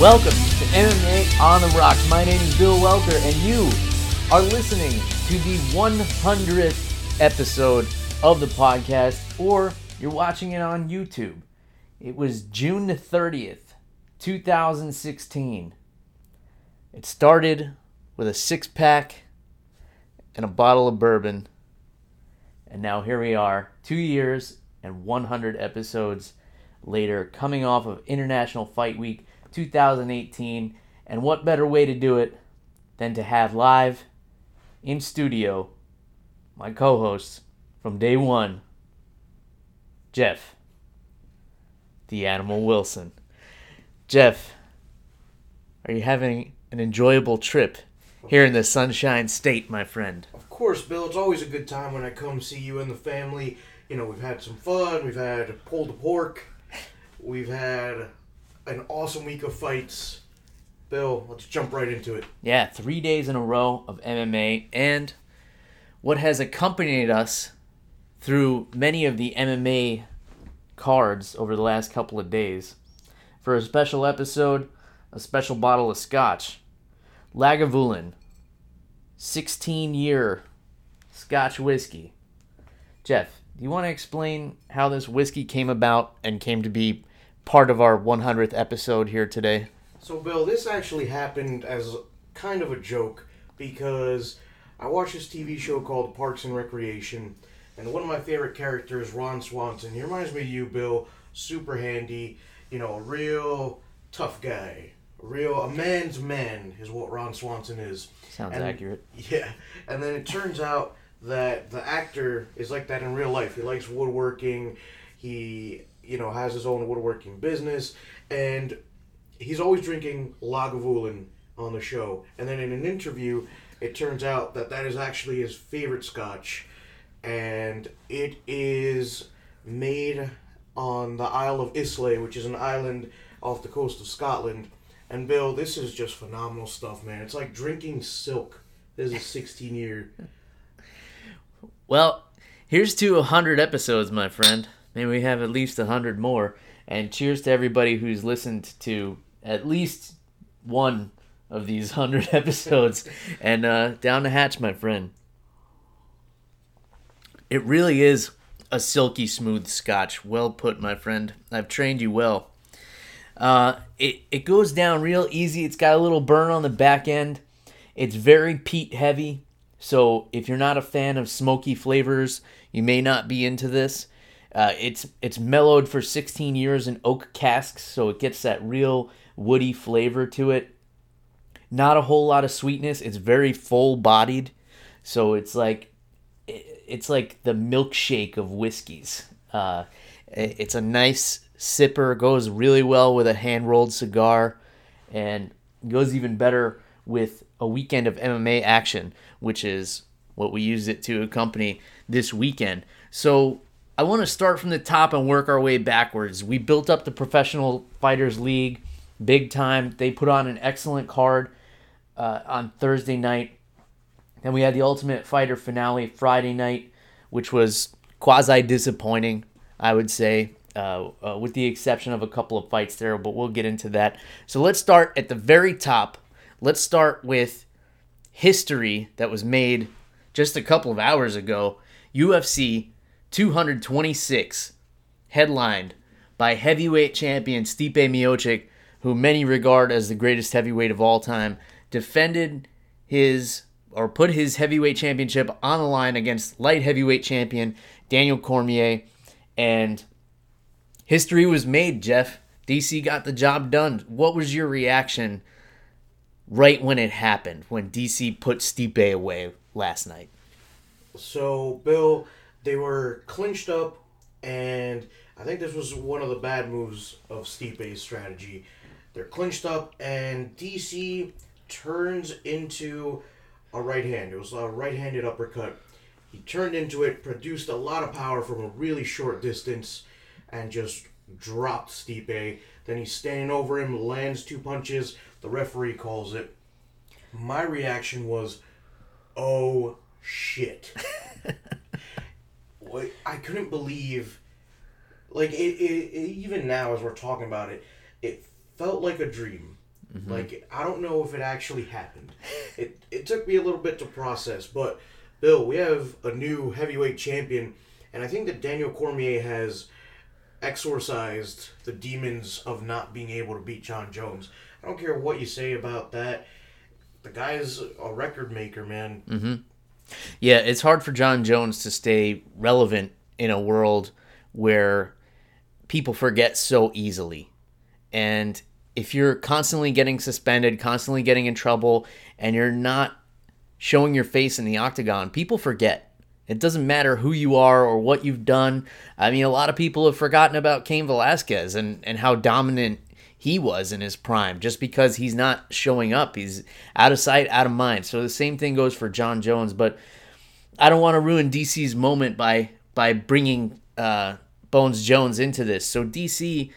Welcome to MMA on the Rocks. My name is Bill Welker, and you are listening to the 100th episode of the podcast, or you're watching it on YouTube. It was June the 30th, 2016. It started with a six pack and a bottle of bourbon, and now here we are, two years and 100 episodes later, coming off of International Fight Week 2018. And what better way to do it than to have live in studio my co hosts from day one, Jeff, the Animal Wilson. Jeff, are you having an enjoyable trip here in the Sunshine State, my friend? Of course, Bill. It's always a good time when I come see you and the family. You know, we've had some fun. We've had pulled pork. We've had an awesome week of fights. Bill, let's jump right into it. Yeah, three days in a row of MMA, and what has accompanied us through many of the MMA cards over the last couple of days. For a special episode, a special bottle of scotch. Lagavulin, 16 year scotch whiskey. Jeff, do you want to explain how this whiskey came about and came to be part of our 100th episode here today? So, Bill, this actually happened as kind of a joke because I watched this TV show called Parks and Recreation, and one of my favorite characters, Ron Swanson, he reminds me of you, Bill. Super handy, you know, a real tough guy. A real, a man's man is what Ron Swanson is. Sounds And- accurate. Yeah, and then it turns out that the actor is like that in real life. He likes woodworking. He, you know, has his own woodworking business, and he's always drinking Lagavulin on the show. And then in an interview, it turns out that that is actually his favorite scotch, and it is made on the Isle of Islay, which is an island off the coast of Scotland. And Bill, this is just phenomenal stuff, man. It's like drinking silk. This is a 16 year. Well, here's to 100 episodes, my friend. Maybe we have at least 100 more. And cheers to everybody who's listened to at least one of these 100 episodes. and uh, down the hatch, my friend. It really is a silky smooth scotch. Well put, my friend. I've trained you well. Uh, it, it goes down real easy. It's got a little burn on the back end. It's very peat heavy. So if you're not a fan of smoky flavors, you may not be into this. Uh, it's it's mellowed for 16 years in oak casks, so it gets that real woody flavor to it. Not a whole lot of sweetness. It's very full bodied, so it's like it's like the milkshake of whiskeys. Uh, it's a nice sipper. Goes really well with a hand rolled cigar, and goes even better with a weekend of MMA action, which is what we use it to accompany this weekend. So I want to start from the top and work our way backwards. We built up the Professional Fighters League big time. They put on an excellent card uh, on Thursday night. Then we had the Ultimate Fighter finale Friday night, which was quasi disappointing, I would say, uh, uh, with the exception of a couple of fights there, but we'll get into that. So let's start at the very top. Let's start with history that was made just a couple of hours ago. UFC 226, headlined by heavyweight champion Stipe Miocic, who many regard as the greatest heavyweight of all time, defended his or put his heavyweight championship on the line against light heavyweight champion Daniel Cormier, and history was made. Jeff DC got the job done. What was your reaction right when it happened when DC put Stipe away last night? So, Bill, they were clinched up, and I think this was one of the bad moves of Stipe's strategy. They're clinched up, and DC turns into a right hand. It was a right handed uppercut. He turned into it, produced a lot of power from a really short distance, and just dropped Stipe. Then he's standing over him, lands two punches. The referee calls it. My reaction was, oh shit. I couldn't believe, like, it, it, it, even now as we're talking about it, it felt like a dream. Mm-hmm. Like, I don't know if it actually happened. It, it took me a little bit to process, but Bill, we have a new heavyweight champion, and I think that Daniel Cormier has exorcised the demons of not being able to beat Jon Jones. I don't care what you say about that. The guy's a record maker, man. Mm-hmm. Yeah, it's hard for Jon Jones to stay relevant in a world where people forget so easily. And if you're constantly getting suspended, constantly getting in trouble, and you're not showing your face in the octagon, people forget. It doesn't matter who you are or what you've done. I mean, a lot of people have forgotten about Cain Velasquez and, and how dominant he was in his prime just because he's not showing up. He's out of sight, out of mind. So the same thing goes for Jon Jones. But I don't want to ruin DC's moment by by bringing uh, Bones Jones into this. So DC,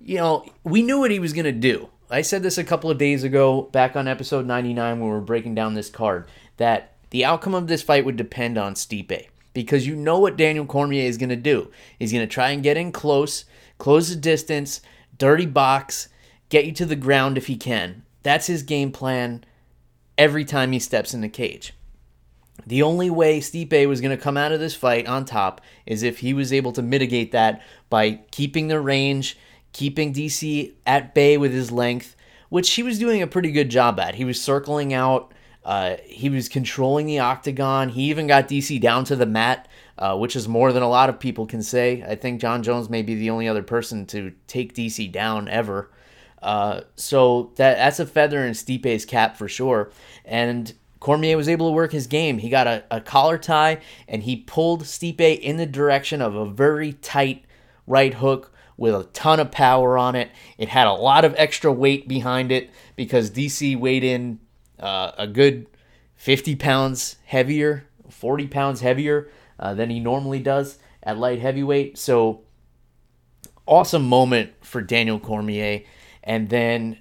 you know, we knew what he was going to do. I said this a couple of days ago, back on episode 99, when we were breaking down this card, that the outcome of this fight would depend on Stipe. Because you know what Daniel Cormier is going to do. He's going to try and get in close, close the distance, dirty box, get you to the ground if he can. That's his game plan every time he steps in the cage. The only way Stipe was going to come out of this fight on top is if he was able to mitigate that by keeping the range, keeping DC at bay with his length, which he was doing a pretty good job at. He was circling out, uh, he was controlling the octagon. He even got DC down to the mat, uh, which is more than a lot of people can say. I think Jon Jones may be the only other person to take DC down ever. Uh, so that that's a feather in Stipe's cap for sure. And Cormier was able to work his game. He got a, a collar tie and he pulled Stipe in the direction of a very tight right hook with a ton of power on it. It had a lot of extra weight behind it because DC weighed in uh, a good 50 pounds heavier, 40 pounds heavier uh, than he normally does at light heavyweight. So awesome moment for Daniel Cormier, and then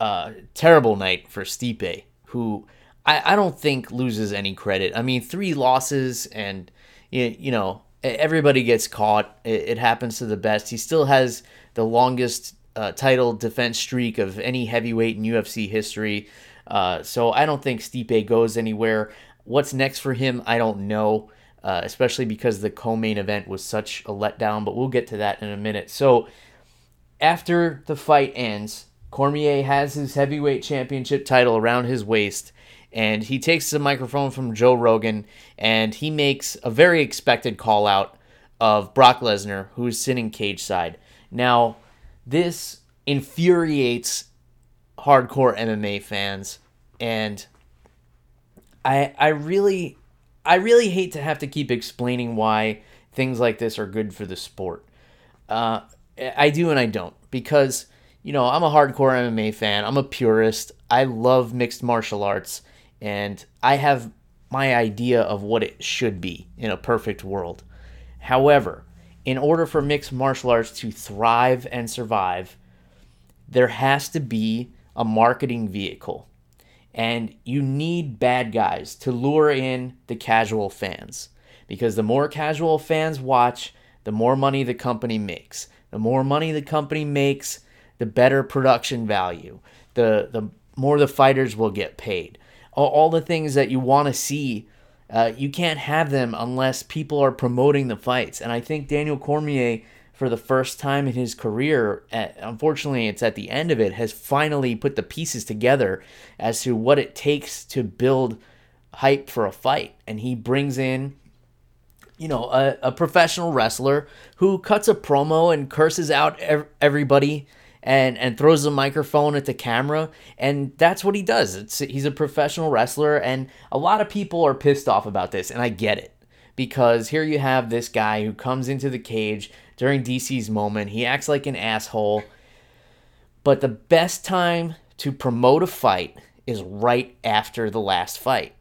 uh, terrible night for Stipe, who I, I don't think loses any credit. I mean, three losses, and you, you know everybody gets caught. It, it happens to the best. He still has the longest uh, title defense streak of any heavyweight in UFC history. Uh, so I don't think Stipe goes anywhere. What's next for him, I don't know uh, especially because the co-main event was such a letdown. But we'll get to that in a minute. So after the fight ends, Cormier has his heavyweight championship title around his waist, and he takes the microphone from Joe Rogan, and he makes a very expected call out of Brock Lesnar, who is sitting cage side. Now, this infuriates hardcore MMA fans, and I I really I really hate to have to keep explaining why things like this are good for the sport. Uh, I do and I don't because you know I'm a hardcore MMA fan. I'm a purist. I love mixed martial arts, and I have my idea of what it should be in a perfect world. However, in order for mixed martial arts to thrive and survive, there has to be a marketing vehicle and you need bad guys to lure in the casual fans because the more casual fans watch, the more money the company makes. The more money the company makes, the better production value. The the more the fighters will get paid. All, all the things that you want to see, uh, you can't have them unless people are promoting the fights. And I think Daniel Cormier for the first time in his career, at, unfortunately, it's at the end of it, has finally put the pieces together as to what it takes to build hype for a fight. And he brings in, you know, a, a professional wrestler who cuts a promo and curses out ev- everybody. And, and throws the microphone at the camera and that's what he does it's he's a professional wrestler and a lot of people are pissed off about this and i get it because here you have this guy who comes into the cage during DC's moment. He acts like an asshole. But the best time to promote a fight is right after the last fight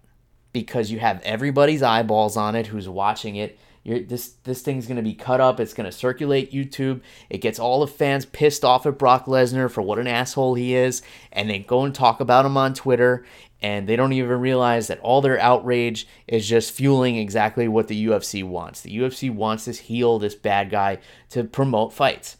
because you have everybody's eyeballs on it who's watching it. You're, this this thing's gonna be cut up. It's gonna circulate YouTube. It gets all the fans pissed off at Brock Lesnar for what an asshole he is, and they go and talk about him on Twitter. And they don't even realize that all their outrage is just fueling exactly what the UFC wants. The UFC wants this heel, this bad guy, to promote fights.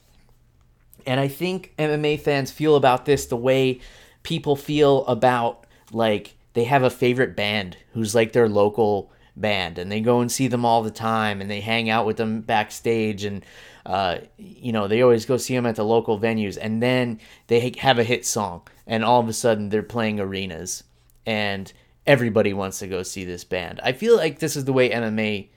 And I think MMA fans feel about this the way people feel about like they have a favorite band who's like their local band and they go and see them all the time and they hang out with them backstage and uh, you know they always go see them at the local venues and then they have a hit song and all of a sudden they're playing arenas and everybody wants to go see this band i feel like this is the way mma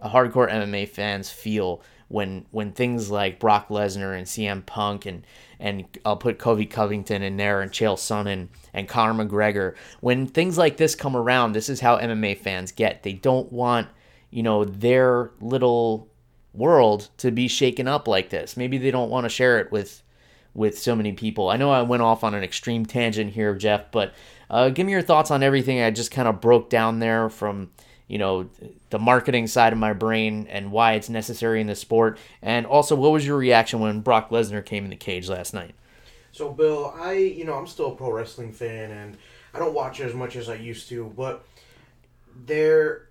uh, hardcore mma fans feel when when things like brock lesnar and cm punk and and I'll put Colby Covington in there and Chael Sonnen and Conor McGregor. When things like this come around, this is how MMA fans get. They don't want, you know, their little world to be shaken up like this. Maybe they don't want to share it with with so many people. I know I went off on an extreme tangent here, Jeff, but uh, give me your thoughts on everything I just kind of broke down there from you know the marketing side of my brain and why it's necessary in the sport. And also what was your reaction when brock lesnar came in the cage last night? So, Bill, I you know I'm still a pro wrestling fan, and I don't watch as much as I used to, but there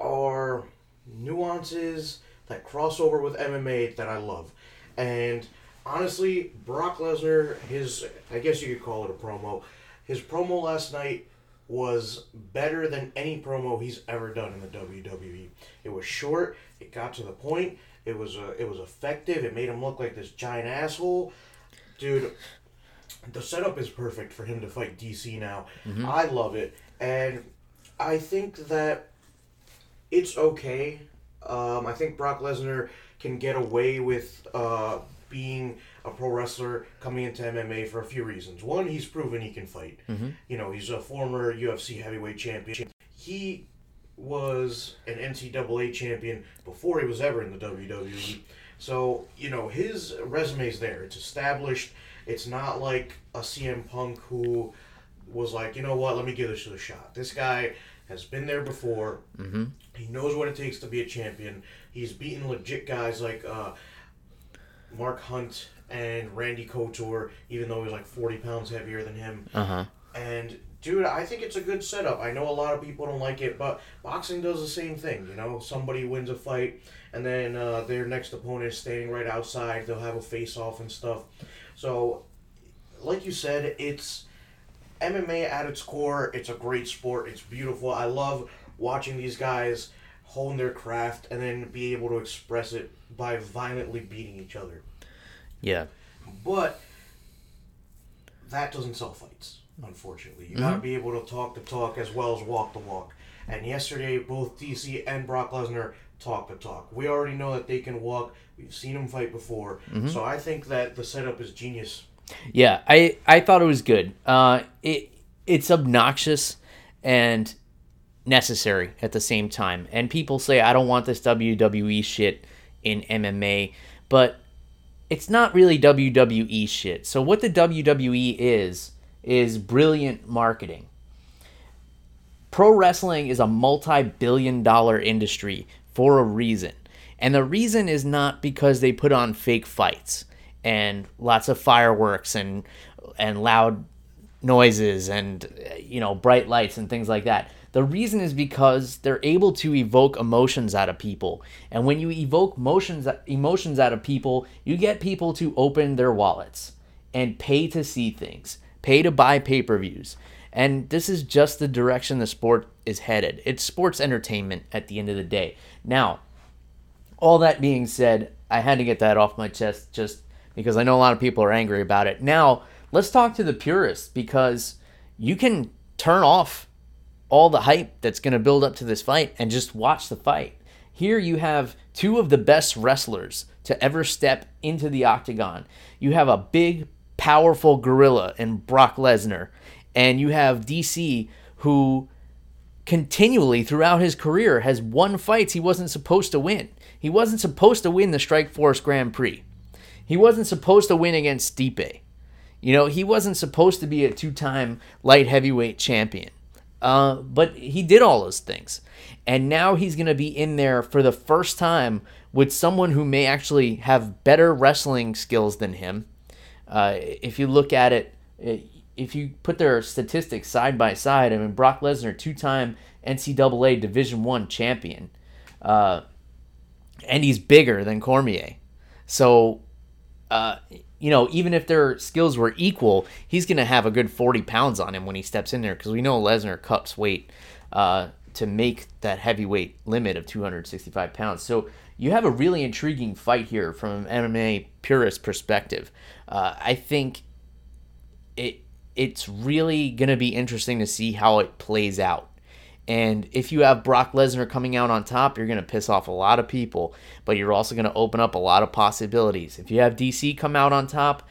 are nuances that cross over with MMA that I love, and honestly, Brock Lesnar, his I guess you could call it a promo, his promo last night was better than any promo he's ever done in the WWE. It was short, it got to the point, it was uh, it was effective, it made him look like this giant asshole. Dude, the setup is perfect for him to fight DC now. I love it, and I think that it's okay. Um, I think Brock Lesnar can get away with uh, being a pro wrestler coming into MMA for a few reasons. One, he's proven he can fight. You know, he's a former UFC heavyweight champion. He was an NCAA champion before he was ever in the WWE. So, you know, his resume's there. It's established. It's not like a CM Punk who was like, you know what, let me give this a shot. This guy has been there before. Mm-hmm. He knows what it takes to be a champion. He's beaten legit guys like uh, Mark Hunt and Randy Couture, even though he's like 40 pounds heavier than him. uh-huh And dude, I think it's a good setup. I know a lot of people don't like it, but boxing does the same thing. You know, somebody wins a fight, and then uh, their next opponent is standing right outside. They'll have a face off and stuff. So, like you said, it's MMA at its core. It's a great sport. It's beautiful. I love watching these guys hone their craft and then be able to express it by violently beating each other. yeah But that doesn't sell fights, unfortunately. You gotta be able to talk the talk as well as walk the walk. And yesterday, both DC and Brock Lesnar talked the talk. We already know that they can walk. We've seen them fight before. So I think that the setup is genius. Yeah, I I thought it was good. Uh, it it's obnoxious and necessary at the same time. And people say I don't want this WWE shit in MMA, but it's not really WWE shit. So what the WWE is is brilliant marketing. Pro wrestling is a multi-billion dollar industry for a reason. And the reason is not because they put on fake fights and lots of fireworks and and loud noises and you know bright lights and things like that. The reason is because they're able to evoke emotions out of people. And when you evoke emotions emotions out of people, you get people to open their wallets and pay to see things, pay to buy pay-per-views. And this is just the direction the sport is headed. It's sports entertainment at the end of the day. Now, all that being said, I had to get that off my chest just because I know a lot of people are angry about it. Now, let's talk to the purists because you can turn off all the hype that's going to build up to this fight and just watch the fight. Here you have two of the best wrestlers to ever step into the octagon. You have a big, powerful gorilla in Brock Lesnar, and you have DC who continually throughout his career has won fights he wasn't supposed to win. He wasn't supposed to win the Strike Force Grand Prix. He wasn't supposed to win against Stipe. You know, he wasn't supposed to be a two time light heavyweight champion, uh, but he did all those things. And now he's going to be in there for the first time with someone who may actually have better wrestling skills than him. Uh, if you look at it, if you put their statistics side by side, I mean, Brock Lesnar, two time NCAA Division One champion, uh, and he's bigger than Cormier. So, uh, you know, even if their skills were equal, he's going to have a good 40 pounds on him when he steps in there because we know Lesnar cups weight uh, to make that heavyweight limit of 265 pounds. So you have a really intriguing fight here from an MMA purist perspective. Uh, I think it it's really going to be interesting to see how it plays out. And if you have Brock Lesnar coming out on top, you're going to piss off a lot of people, but you're also going to open up a lot of possibilities. If you have DC come out on top,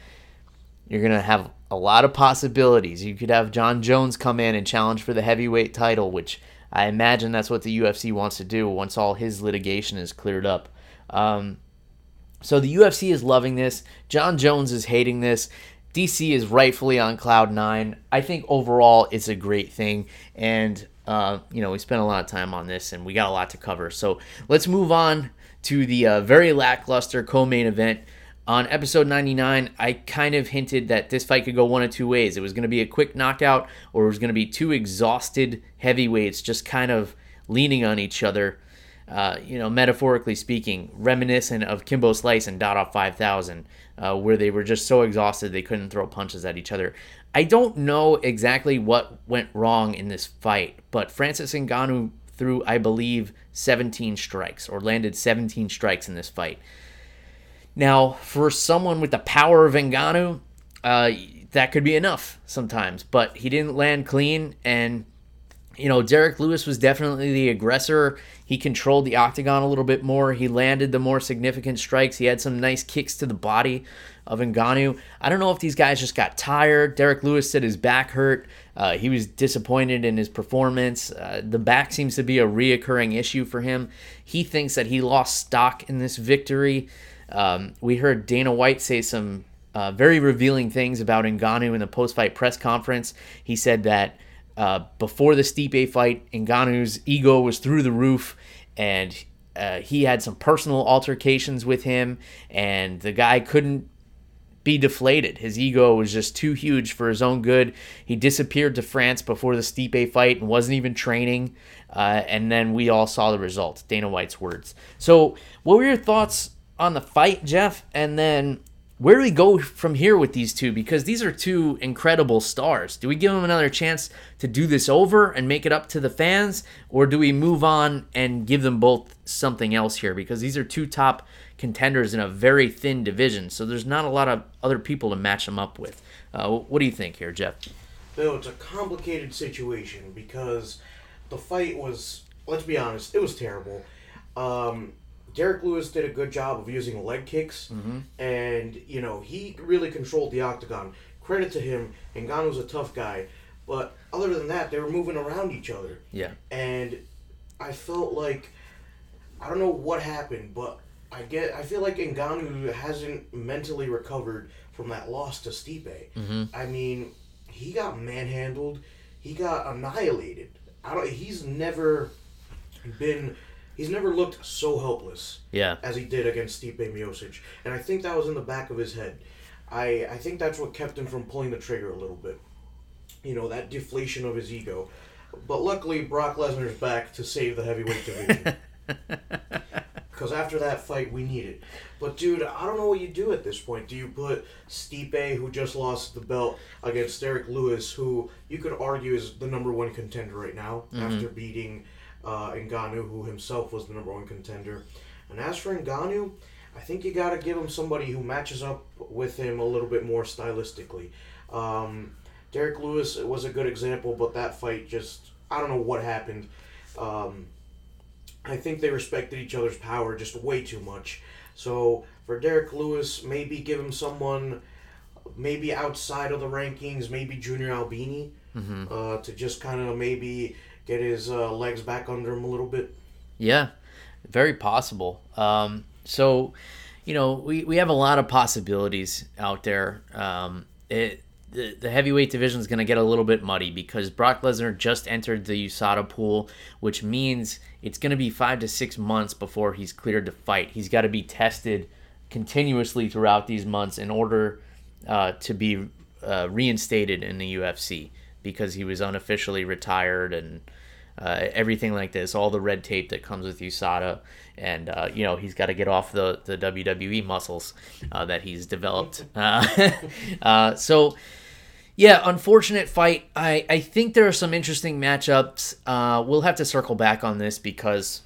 you're going to have a lot of possibilities. You could have Jon Jones come in and challenge for the heavyweight title, which I imagine that's what the UFC wants to do once all his litigation is cleared up. Um, so the UFC is loving this. Jon Jones is hating this. DC is rightfully on cloud nine. I think overall it's a great thing. And uh, you know, we spent a lot of time on this and we got a lot to cover. So let's move on to the uh, very lackluster co main event. On episode 99, I kind of hinted that this fight could go one of two ways. It was going to be a quick knockout, or it was going to be two exhausted heavyweights just kind of leaning on each other, uh, you know, metaphorically speaking, reminiscent of Kimbo Slice and Dada 5000, uh, where they were just so exhausted they couldn't throw punches at each other. I don't know exactly what went wrong in this fight, but Francis Ngannou threw, I believe, 17 strikes or landed 17 strikes in this fight. Now, for someone with the power of Ngannou, uh, that could be enough sometimes, but he didn't land clean. And, you know, Derrick Lewis was definitely the aggressor. He controlled the octagon a little bit more. He landed the more significant strikes. He had some nice kicks to the body of Ngannou. I don't know if these guys just got tired. Derrick Lewis said his back hurt. Uh, he was disappointed in his performance. Uh, the back seems to be a reoccurring issue for him. He thinks that he lost stock in this victory. Um, we heard Dana White say some uh, very revealing things about Ngannou in the post-fight press conference. He said that uh, before the Stipe fight, Ngannou's ego was through the roof, and uh, he had some personal altercations with him, and the guy couldn't be deflated. His ego was just too huge for his own good. He disappeared to France before the Stipe fight and wasn't even training. Uh, and then we all saw the result. Dana White's words. So, what were your thoughts on the fight, Jeff? And then where do we go from here with these two? Because these are two incredible stars. Do we give them another chance to do this over and make it up to the fans? Or do we move on and give them both something else here? Because these are two top contenders in a very thin division, so there's not a lot of other people to match them up with. Uh, what do you think here, Jeff? Bill, it's a complicated situation because the fight was, let's be honest, it was terrible. Um, Derrick Lewis did a good job of using leg kicks, Mm-hmm. and you know he really controlled the octagon. Credit to him. Ngannou's a tough guy, but other than that, they were moving around each other, Yeah. and I felt like I don't know what happened, but I get I feel like Ngannou hasn't mentally recovered from that loss to Stipe. Mm-hmm. I mean, he got manhandled. He got annihilated. I don't. He's never been. He's never looked so helpless Yeah. as he did against Stipe Miocic, and I think that was in the back of his head. I I think that's what kept him from pulling the trigger a little bit. You know that deflation of his ego. But luckily, Brock Lesnar's back to save the heavyweight division. Because after that fight, we need it. But dude, I don't know what you do at this point. Do you put Stipe, who just lost the belt, against Derrick Lewis, who you could argue is the number one contender right now after beating uh, Ngannou, who himself was the number one contender. And as for Ngannou, I think you got to give him somebody who matches up with him a little bit more stylistically. Um, Derrick Lewis was a good example, but that fight just I don't know what happened. Um, I think they respected each other's power just way too much. So for Derrick Lewis, maybe give him someone maybe outside of the rankings, maybe Junior Albini, uh, to just kind of maybe get his uh, legs back under him a little bit. Yeah, very possible. Um, so, you know, we, we have a lot of possibilities out there. Um, it, the, the heavyweight division is going to get a little bit muddy because Brock Lesnar just entered the USADA pool, which means it's going to be five to six months before he's cleared to fight. He's got to be tested continuously throughout these months in order uh, to be uh, reinstated in the UFC because he was unofficially retired and uh, everything like this, all the red tape that comes with USADA, and uh, you know he's got to get off the the WWE muscles uh, that he's developed. Uh, uh, so. Yeah, unfortunate fight. I, I think there are some interesting matchups. Uh, we'll have to circle back on this because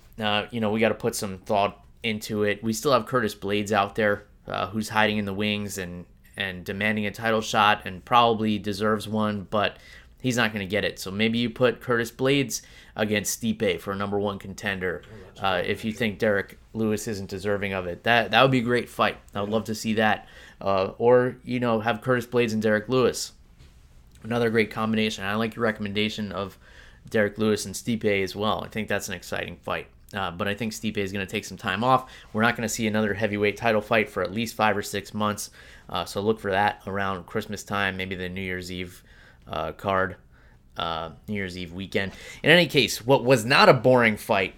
you know we got to put some thought into it. We still have Curtis Blaydes out there, who's hiding in the wings and and demanding a title shot and probably deserves one, but he's not going to get it. So maybe you put Curtis Blaydes against Stipe for a number one contender. Uh, if you think Derrick Lewis isn't deserving of it, that that would be a great fight. I would love to see that. Uh, or you know have Curtis Blaydes and Derrick Lewis, another great combination. I like your recommendation of Derrick Lewis and Stipe as well. I think that's an exciting fight. Uh, but I think Stipe is going to take some time off. We're not going to see another heavyweight title fight for at least five or six months. Uh, so look for that around Christmas time, maybe the New Year's Eve uh, card uh, New Year's Eve weekend. In any case, what was not a boring fight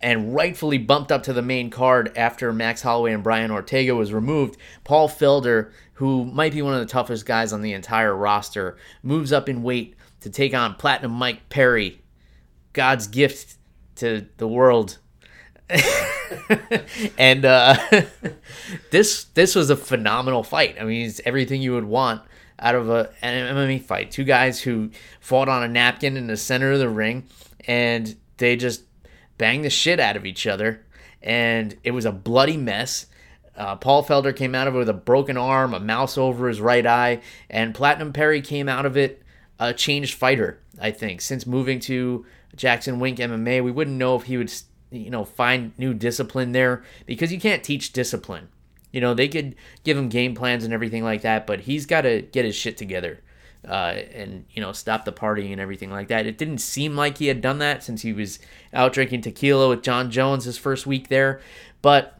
and rightfully bumped up to the main card after Max Holloway and Brian Ortega was removed, Paul Felder, who might be one of the toughest guys on the entire roster, moves up in weight to take on Platinum Mike Perry, God's gift to the world. and uh, this this was a phenomenal fight. I mean, it's everything you would want out of a, an MMA fight. Two guys who fought on a napkin in the center of the ring, and they just banged the shit out of each other, and it was a bloody mess. Uh, Paul Felder came out of it with a broken arm, a mouse over his right eye, and Platinum Perry came out of it a changed fighter. I think since moving to Jackson Wink MMA, we wouldn't know if he would, you know, find new discipline there because you can't teach discipline. You know, they could give him game plans and everything like that, but he's got to get his shit together uh, and, you know, stop the partying and everything like that. It didn't seem like he had done that since he was out drinking tequila with Jon Jones his first week there. But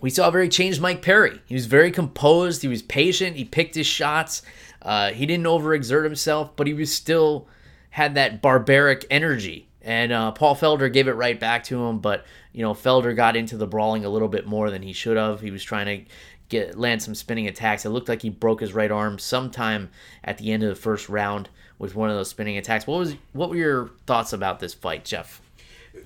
we saw a very changed Mike Perry. He was very composed, he was patient, he picked his shots. Uh, he didn't overexert himself, but he was still had that barbaric energy. And uh, Paul Felder gave it right back to him, but you know, Felder got into the brawling a little bit more than he should have. He was trying to get land some spinning attacks. It looked like he broke his right arm sometime at the end of the first round with one of those spinning attacks. What was what were your thoughts about this fight, Jeff?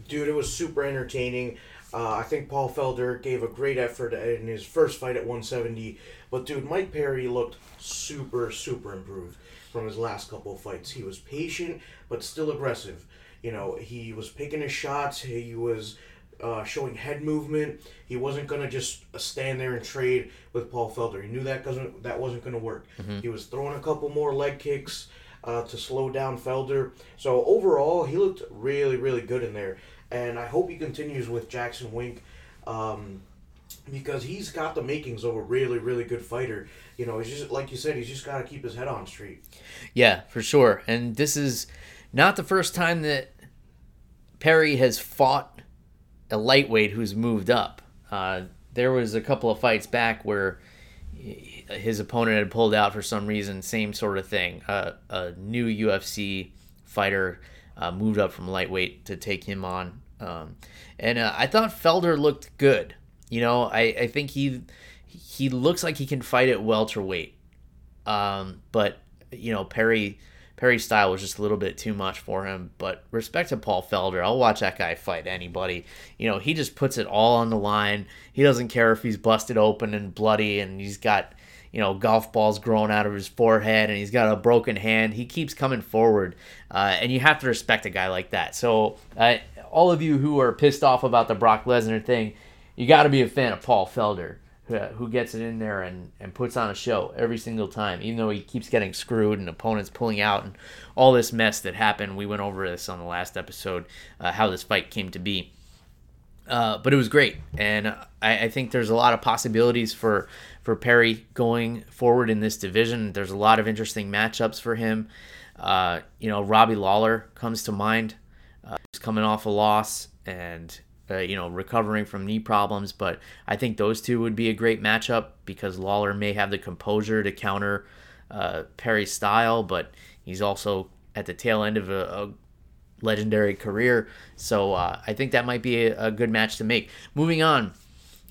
Dude, it was super entertaining. Uh, I think Paul Felder gave a great effort in his first fight at 170. But dude, Mike Perry looked super, super improved from his last couple of fights. He was patient, but still aggressive. You know, he was picking his shots. He was uh, showing head movement. He wasn't gonna just stand there and trade with Paul Felder. He knew that wasn't that wasn't gonna work. Mm-hmm. He was throwing a couple more leg kicks uh, to slow down Felder. So overall, he looked really really good in there, and I hope he continues with Jackson Wink. Um, because he's got the makings of a really, really good fighter. You know, he's just like you said, he's just got to keep his head on straight. Yeah, for sure. And this is not the first time that Perry has fought a lightweight who's moved up. Uh, there was a couple of fights back where his opponent had pulled out for some reason. Same sort of thing. Uh, a new UFC fighter uh, moved up from lightweight to take him on, um, and uh, I thought Felder looked good. You know, I, I think he he looks like he can fight at welterweight, um, but you know Perry Perry's style was just a little bit too much for him. But respect to Paul Felder, I'll watch that guy fight anybody. You know, he just puts it all on the line. He doesn't care if he's busted open and bloody and he's got, you know, golf balls growing out of his forehead and he's got a broken hand. He keeps coming forward. Uh, and you have to respect a guy like that. So, uh, all of you who are pissed off about the Brock Lesnar thing, you got to be a fan of Paul Felder who gets it in there and, and puts on a show every single time, even though he keeps getting screwed and opponents pulling out and all this mess that happened. We went over this on the last episode, uh, how this fight came to be. Uh, but it was great, and I, I, think there's a lot of possibilities for for Perry going forward in this division. There's a lot of interesting matchups for him. Uh, you know, Robbie Lawler comes to mind. Uh, he's coming off a loss, and uh, you know, recovering from knee problems. But I think those two would be a great matchup because Lawler may have the composure to counter uh, Perry's style, but he's also at the tail end of a, a legendary career. So uh, I think that might be a, a, good match to make. Moving on,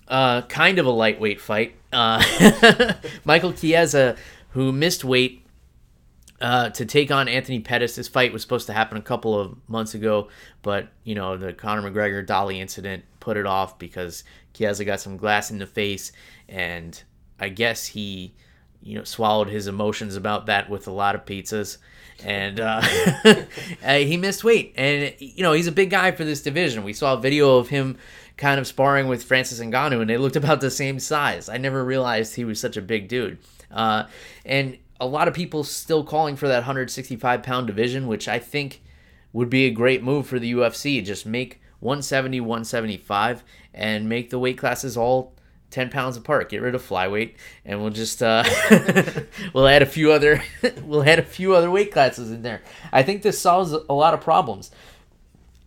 uh, kind of a lightweight fight. Uh, Michael Chiesa, who missed weight uh, to take on Anthony Pettis. This fight was supposed to happen a couple of months ago, but you know the Conor McGregor Dolly incident put it off because Chiesa got some glass in the face, and I guess he, you know, swallowed his emotions about that with a lot of pizzas, and uh, uh, he missed weight. And you know he's a big guy for this division. We saw a video of him kind of sparring with Francis Ngannou, and they looked about the same size. I never realized he was such a big dude. Uh, and a lot of people still calling for that 165 pound division, which I think would be a great move for the UFC. Just make 170, 175, and make the weight classes all 10 pounds apart. Get rid of flyweight, and we'll just uh, we'll add a few other we'll add a few other weight classes in there. I think this solves a lot of problems.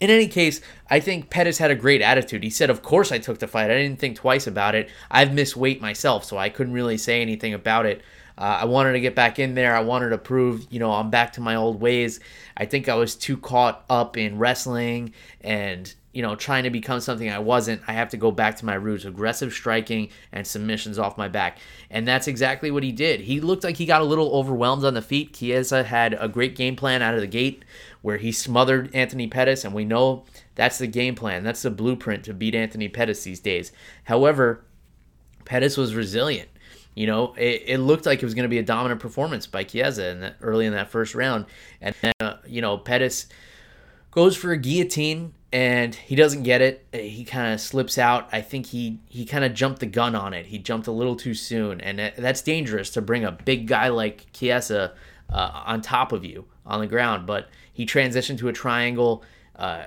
In any case, I think Pettis had a great attitude. He said, Of course I took the fight. I didn't think twice about it. I've missed weight myself, so I couldn't really say anything about it. Uh, I wanted to get back in there. I wanted to prove, you know, I'm back to my old ways. I think I was too caught up in wrestling and, you know, trying to become something I wasn't. I have to go back to my roots aggressive striking and submissions off my back. And that's exactly what he did. He looked like he got a little overwhelmed on the feet. Chiesa had a great game plan out of the gate where he smothered Anthony Pettis, and we know that's the game plan. That's the blueprint to beat Anthony Pettis these days. However, Pettis was resilient. You know, it, it looked like it was going to be a dominant performance by Chiesa in early in that first round. And then, uh, you know, Pettis goes for a guillotine and he doesn't get it. He kind of slips out. I think he he kind of jumped the gun on it. He jumped a little too soon, and that's dangerous to bring a big guy like Chiesa uh, on top of you on the ground. But he transitioned to a triangle, uh,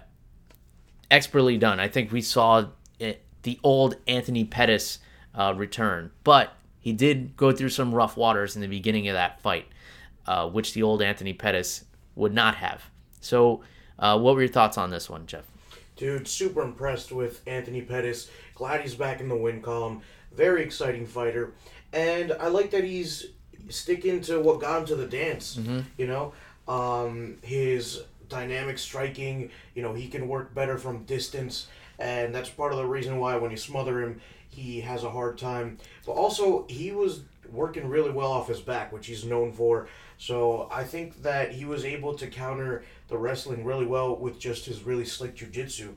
expertly done. I think we saw it, the old Anthony Pettis uh, return, but he did go through some rough waters in the beginning of that fight, uh, which the old Anthony Pettis would not have. So, uh, what were your thoughts on this one, Jeff? Dude, super impressed with Anthony Pettis. Glad he's back in the win column. Very exciting fighter. And I like that he's sticking to what got him to the dance. Mm-hmm. You know, um, his dynamic striking, you know, he can work better from distance. And that's part of the reason why when you smother him, he has a hard time. But also, he was working really well off his back, which he's known for. So I think that he was able to counter the wrestling really well with just his really slick jiu-jitsu.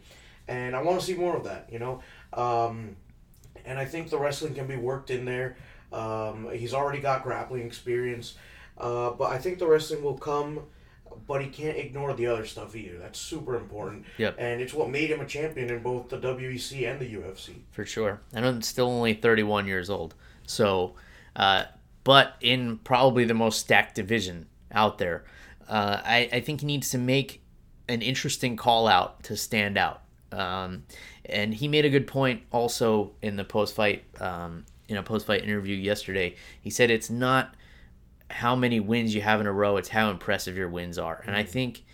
And I want to see more of that, you know? Um, and I think the wrestling can be worked in there. Um, he's already got grappling experience. Uh, but I think the wrestling will come but he can't ignore the other stuff either. That's super important. Yep. And it's what made him a champion in both the WEC and the UFC. For sure. And I'm still only 31 years old. So, uh, but in probably the most stacked division out there, uh, I, I think he needs to make an interesting call out to stand out. Um, and he made a good point also in the post fight, um, in a post fight interview yesterday. He said it's not how many wins you have in a row, it's how impressive your wins are. And I mm-hmm. think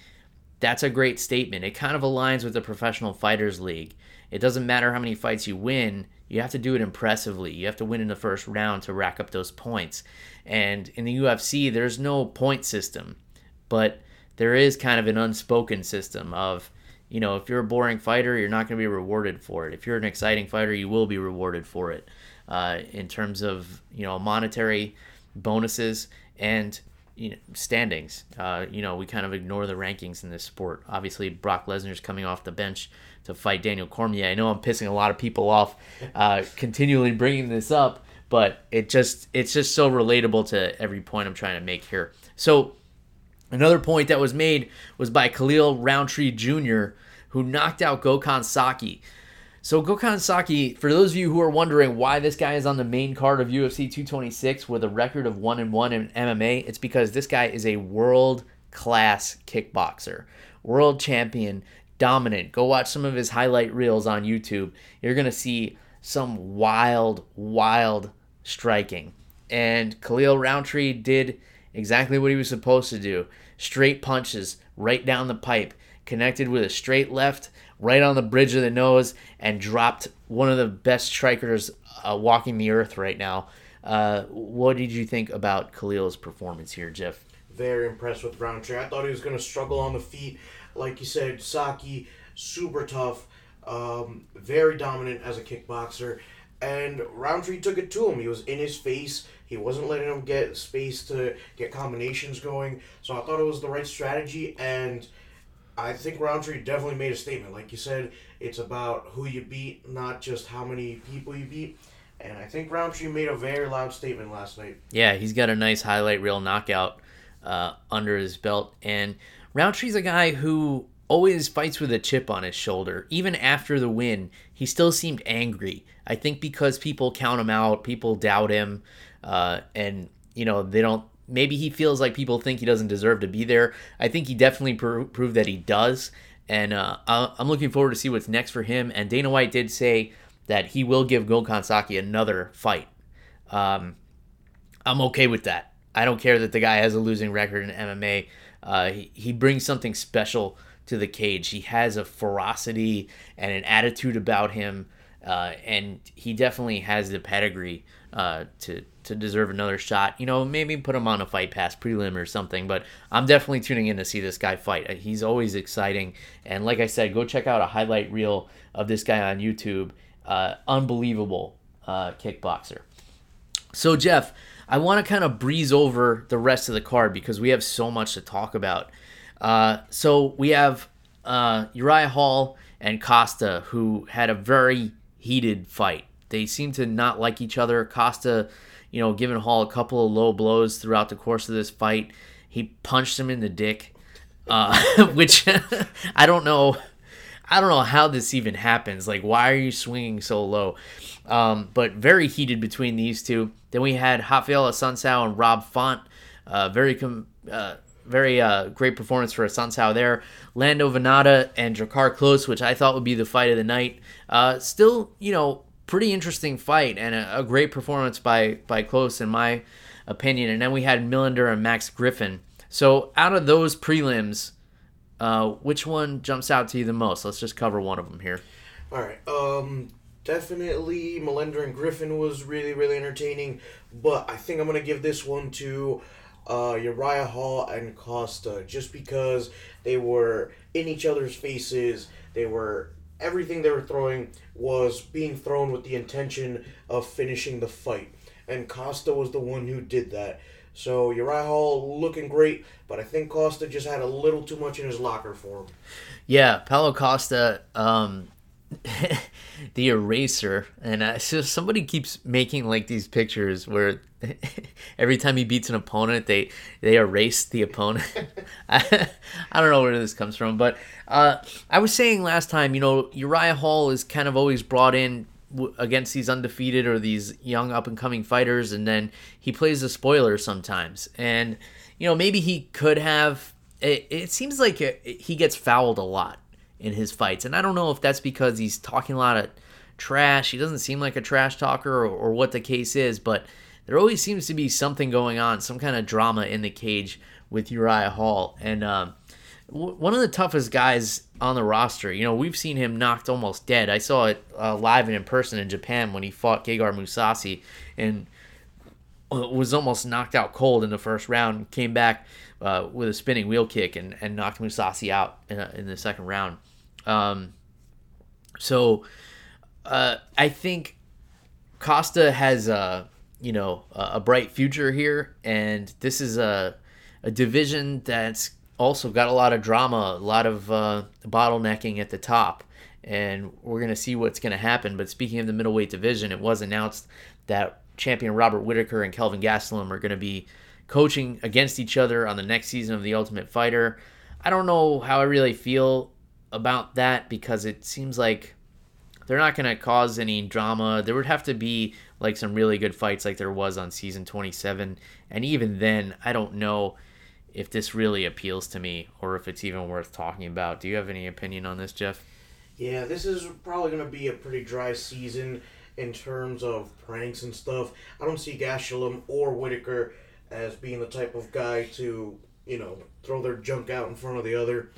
that's a great statement. It kind of aligns with the Professional Fighters League. It doesn't matter how many fights you win, you have to do it impressively. You have to win in the first round to rack up those points. And in the UFC, there's no point system, but there is kind of an unspoken system of, you know, if you're a boring fighter, you're not going to be rewarded for it. If you're an exciting fighter, you will be rewarded for it. Uh, in terms of, you know, monetary bonuses and you know, standings. Uh, you know, we kind of ignore the rankings in this sport. Obviously, Brock Lesnar's coming off the bench to fight Daniel Cormier. I know I'm pissing a lot of people off, uh, continually bringing this up, but it just it's just so relatable to every point I'm trying to make here. So, another point that was made was by Khalil Rountree Jr., who knocked out Gokhan Saki. So Gokhan Saki, for those of you who are wondering why this guy is on the main card of UFC 226 with a record of one and one in MMA, it's because this guy is a world class kickboxer, world champion, dominant. Go watch some of his highlight reels on YouTube. You're gonna see some wild, wild striking. And Khalil Rountree did exactly what he was supposed to do: straight punches right down the pipe, connected with a straight left right on the bridge of the nose and dropped one of the best strikers uh, walking the earth right now. Uh, what did you think about Khalil's performance here, Jeff? Very impressed with Rountree. I thought he was going to struggle on the feet. Like you said, Saki, super tough, um, very dominant as a kickboxer. And Rountree took it to him. He was in his face. He wasn't letting him get space to get combinations going. So I thought it was the right strategy. And I think Rountree definitely made a statement. Like you said, it's about who you beat, not just how many people you beat. And I think Rountree made a very loud statement last night. Yeah, he's got a nice highlight reel knockout uh, under his belt. And Rountree's a guy who always fights with a chip on his shoulder. Even after the win, he still seemed angry. I think because people count him out, people doubt him, uh, and you know they don't. Maybe he feels like people think he doesn't deserve to be there. I think he definitely pro- proved that he does, and uh, I'm looking forward to see what's next for him. And Dana White did say that he will give Gokhan Saki another fight. Um, I'm okay with that. I don't care that the guy has a losing record in MMA. Uh, he, he brings something special to the cage. He has a ferocity and an attitude about him, uh, and he definitely has the pedigree uh, to to deserve another shot. You know, maybe put him on a fight pass prelim or something. But I'm definitely tuning in to see this guy fight. Uh, he's always exciting, and like I said, go check out a highlight reel of this guy on YouTube. Uh, unbelievable uh, kickboxer. So Jeff, I want to kind of breeze over the rest of the card because we have so much to talk about. Uh, so we have uh, Uriah Hall and Costa, who had a very heated fight. They seem to not like each other. Costa, you know, giving Hall a couple of low blows throughout the course of this fight. He punched him in the dick, uh, which I don't know. I don't know how this even happens. Like, why are you swinging so low? Um, but very heated between these two. Then we had Raphael Assunção and Rob Font. Uh, very com- uh, very uh, great performance for Assunção there. Lando Vannata and Drakkar Klose, which I thought would be the fight of the night. Uh, still, you know, pretty interesting fight and a, a, great performance by by Klose in my opinion. And then we had Millender and Max Griffin. So out of those prelims, uh, which one jumps out to you the most? Let's just cover one of them here. All right. Um, definitely Millender and Griffin was really really entertaining, but I think I'm gonna give this one to uh, Uriah Hall and Costa just because they were in each other's faces. They were everything they were throwing was being thrown with the intention of finishing the fight, and Costa was the one who did that. So Uriah Hall looking great, but I think Costa just had a little too much in his locker for him. Yeah, Paulo Costa. Um, the eraser. And uh, so somebody keeps making like these pictures where every time he beats an opponent they they erase the opponent. I, I don't know where this comes from but uh, i was saying last time you know uriah hall is kind of always brought in w- against these undefeated or these young up and coming fighters and then he plays the spoiler sometimes. And you know maybe he could have it, it seems like it, he gets fouled a lot in his fights. And I don't know if that's because he's talking a lot of trash. He doesn't seem like a trash talker or, or what the case is, but there always seems to be something going on, some kind of drama in the cage with Uriah Hall. And um, w- one of the toughest guys on the roster. You know, we've seen him knocked almost dead. I saw it uh, live and in person in Japan when he fought Gegard Mousasi and was almost knocked out cold in the first round. Came back uh, with a spinning wheel kick and, and knocked Mousasi out in, in the second round. Um, so uh, I think Costa has a you know a bright future here, and this is a a division that's also got a lot of drama, a lot of uh, bottlenecking at the top, and we're gonna see what's gonna happen. But speaking of the middleweight division, it was announced that champion Robert Whitaker and Kelvin Gastelum are gonna be coaching against each other on the next season of The Ultimate Fighter. I don't know how I really feel about that because it seems like they're not going to cause any drama. There would have to be like some really good fights like there was on season 27. And even then, I don't know if this really appeals to me or if it's even worth talking about. Do you have any opinion on this, Jeff? Yeah, this is probably going to be a pretty dry season in terms of pranks and stuff. I don't see Gastelum or Whitaker as being the type of guy to, you know, throw their junk out in front of the other.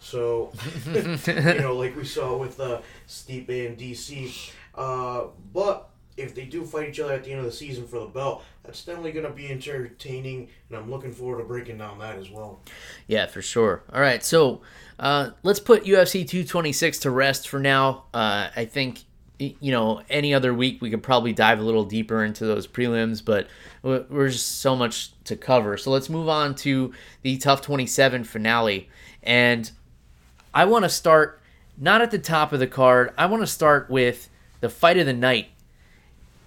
So, you know, like we saw with uh, Stipe and DC. Uh, but if they do fight each other at the end of the season for the belt, that's definitely going to be entertaining, and I'm looking forward to breaking down that as well. Yeah, for sure. All right, so uh, let's put UFC 226 to rest for now. Uh, I think you know any other week we could probably dive a little deeper into those prelims, but we're just so much to cover. So let's move on to the TUF 27 finale, and I want to start not at the top of the card. I want to start with the fight of the night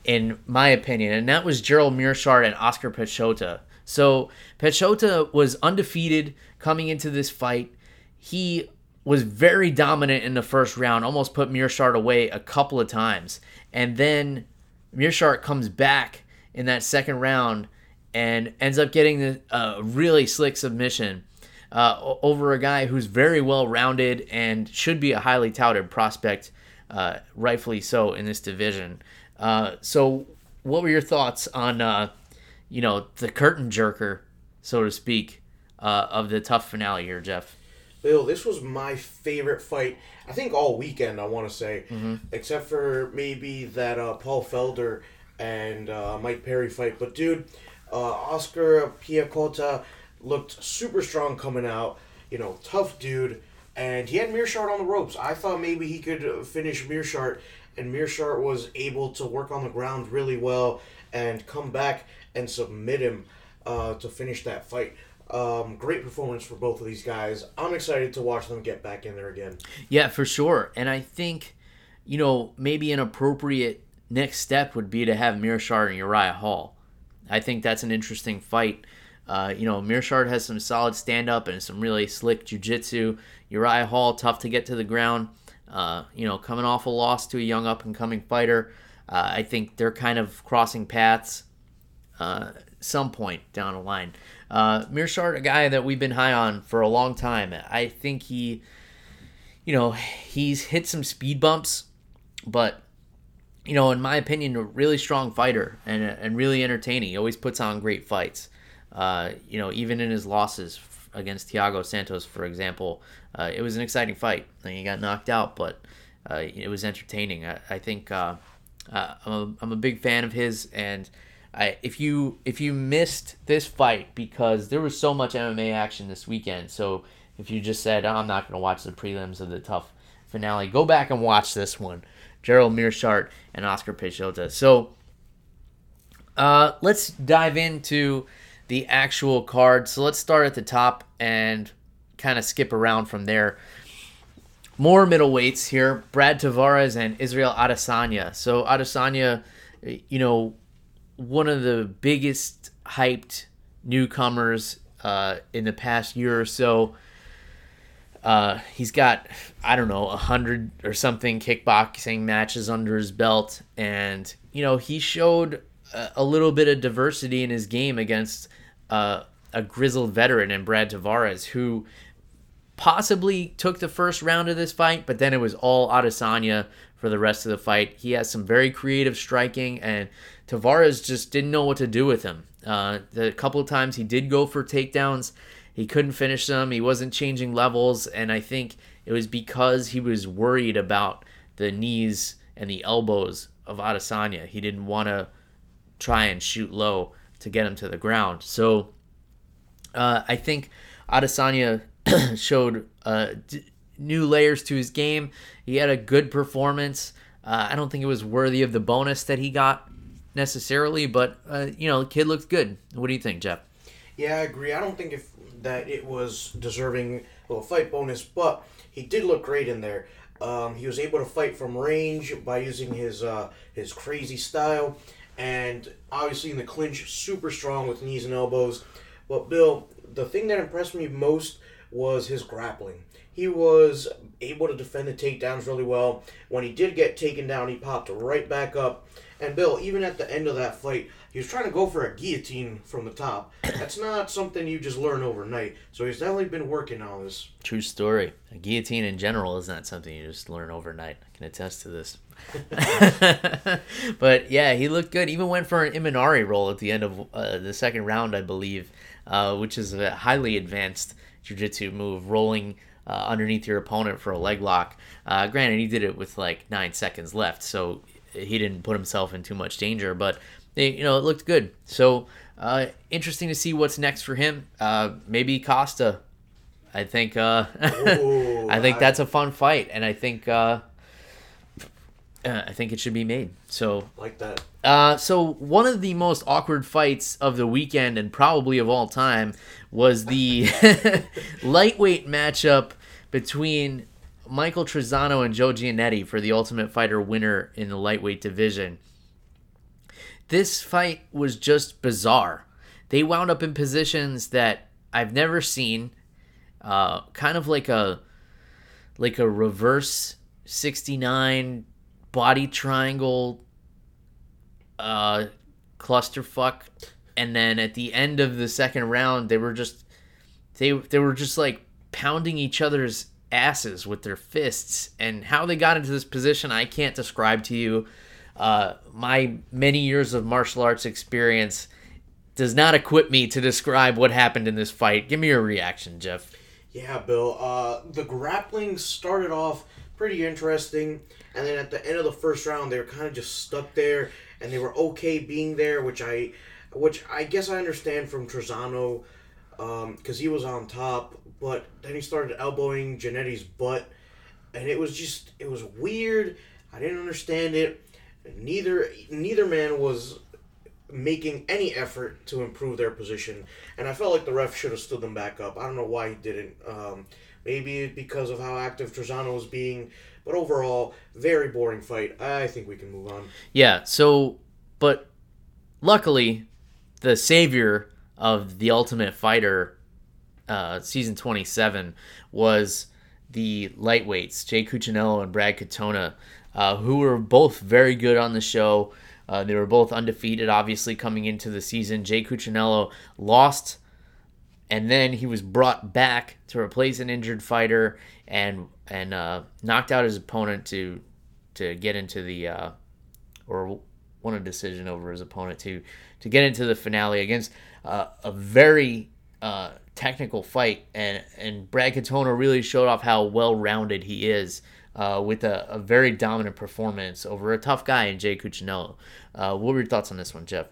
in my opinion, and that was Gerald Meerschaert and Oscar Piechota. So Piechota was undefeated coming into this fight. He was very dominant in the first round, almost put Meerschaert away a couple of times. And then Meerschaert comes back in that second round and ends up getting a really slick submission uh, over a guy who's very well rounded and should be a highly touted prospect, uh, rightfully so, in this division. Uh, so, what were your thoughts on, uh, you know, the curtain jerker, so to speak, uh, of the TUF finale here, Jeff? Bill, this was my favorite fight. I think all weekend. I want to say, mm-hmm. except for maybe that uh, Paul Felder and uh, Mike Perry fight. But dude, Oscar Piechota looked super strong coming out. You know, tough dude, and he had Meerschaert on the ropes. I thought maybe he could finish Meerschaert and Meerschaert was able to work on the ground really well and come back and submit him uh, to finish that fight. Um, great performance for both of these guys. I'm excited to watch them get back in there again. Yeah, for sure. And I think, you know, maybe an appropriate next step would be to have Meerschaert and Uriah Hall. I think that's an interesting fight. Uh, you know, Meerschaert has some solid stand up and some really slick jiu-jitsu. Uriah Hall, tough to get to the ground. Uh, you know, coming off a loss to a young up and coming fighter, uh, I think they're kind of crossing paths uh, some point down the line. Uh, Meerschaert, a guy that we've been high on for a long time. I think he, you know, he's hit some speed bumps, but you know, in my opinion, a really strong fighter and and really entertaining. He always puts on great fights. Uh, you know, even in his losses against Thiago Santos, for example, uh, it was an exciting fight. Mean, he got knocked out, but uh, it was entertaining. I, I think uh, uh, I'm, a, I'm a big fan of his, and I, if you if you missed this fight because there was so much MMA action this weekend, so if you just said oh, I'm not going to watch the prelims of the TUF finale, go back and watch this one. Gerald Meerschaert and Oscar Piechota. So uh, let's dive into the actual card. So let's start at the top and kind of skip around from there. More middleweights here: Brad Tavares and Israel Adesanya. So Adesanya, you know, one of the biggest hyped newcomers uh, in the past year or so. Uh, he's got I don't know a hundred or something kickboxing matches under his belt, and you know he showed a, a little bit of diversity in his game against uh, a grizzled veteran in Brad Tavares, who possibly took the first round of this fight, but then it was all Adesanya for the rest of the fight. He has some very creative striking, and Tavares just didn't know what to do with him. Uh, the couple times he did go for takedowns, he couldn't finish them. He wasn't changing levels, and I think it was because he was worried about the knees and the elbows of Adesanya. He didn't want to try and shoot low to get him to the ground. So uh, I think Adesanya showed uh, d- new layers to his game. He had a good performance. Uh, I don't think it was worthy of the bonus that he got necessarily, but uh, you know, the kid looks good. What do you think, Jeff? Yeah, I agree. I don't think if that it was deserving of a fight bonus, but he did look great in there. Um, he was able to fight from range by using his uh, his crazy style, and obviously in the clinch, super strong with knees and elbows. But Bill, the thing that impressed me most was his grappling. He was able to defend the takedowns really well. When he did get taken down, he popped right back up. And Bill, even at the end of that fight, he was trying to go for a guillotine from the top. That's not something you just learn overnight. So he's definitely been working on this. True story. A guillotine in general is not something you just learn overnight. I can attest to this. but yeah, he looked good. Even went for an Imanari roll at the end of uh, the second round, I believe, uh, which is a highly advanced jiu-jitsu move, rolling uh, underneath your opponent for a leg lock. Uh, granted, he did it with like nine seconds left, so he didn't put himself in too much danger, but they, you know it looked good. So uh, interesting to see what's next for him. Uh, maybe Costa. I think uh, Ooh, I think that's a fun fight, and I think uh, uh, I think it should be made. So like that. uh, so one of the most awkward fights of the weekend and probably of all time was the lightweight matchup between Michael Trizano and Joe Giannetti for the Ultimate Fighter winner in the lightweight division. This fight was just bizarre. They wound up in positions that I've never seen, uh, kind of like a like a reverse 69 body triangle uh, clusterfuck. And then at the end of the second round, they were just they they were just like pounding each other's asses with their fists. And how they got into this position, I can't describe to you. Uh, my many years of martial arts experience does not equip me to describe what happened in this fight. Give me your reaction, Jeff. Yeah, Bill. Uh, the grappling started off pretty interesting, and then at the end of the first round, they were kind of just stuck there, and they were okay being there, which I, which I guess I understand from Trizano, because he was on top, but then he started elbowing Giannetti's butt, and it was just it was weird. I didn't understand it. Neither neither man was making any effort to improve their position, and I felt like the ref should have stood them back up. I don't know why he didn't. Um, maybe because of how active Trizano was being, but overall, very boring fight. I think we can move on. Yeah, so but luckily the savior of the Ultimate Fighter uh, season 27 was the lightweights, Jay Cucciniello and Brad Katona, uh, who were both very good on the show. Uh, they were both undefeated, obviously, coming into the season. Jay Cucciniello lost, and then he was brought back to replace an injured fighter and and uh, knocked out his opponent to to get into the uh, or won a decision over his opponent to to get into the finale against uh, a very uh, technical fight, and and Brad Katona really showed off how well rounded he is. Uh, with a, a very dominant performance over a tough guy in Jay Cucciniello. Uh, what were your thoughts on this one, Jeff?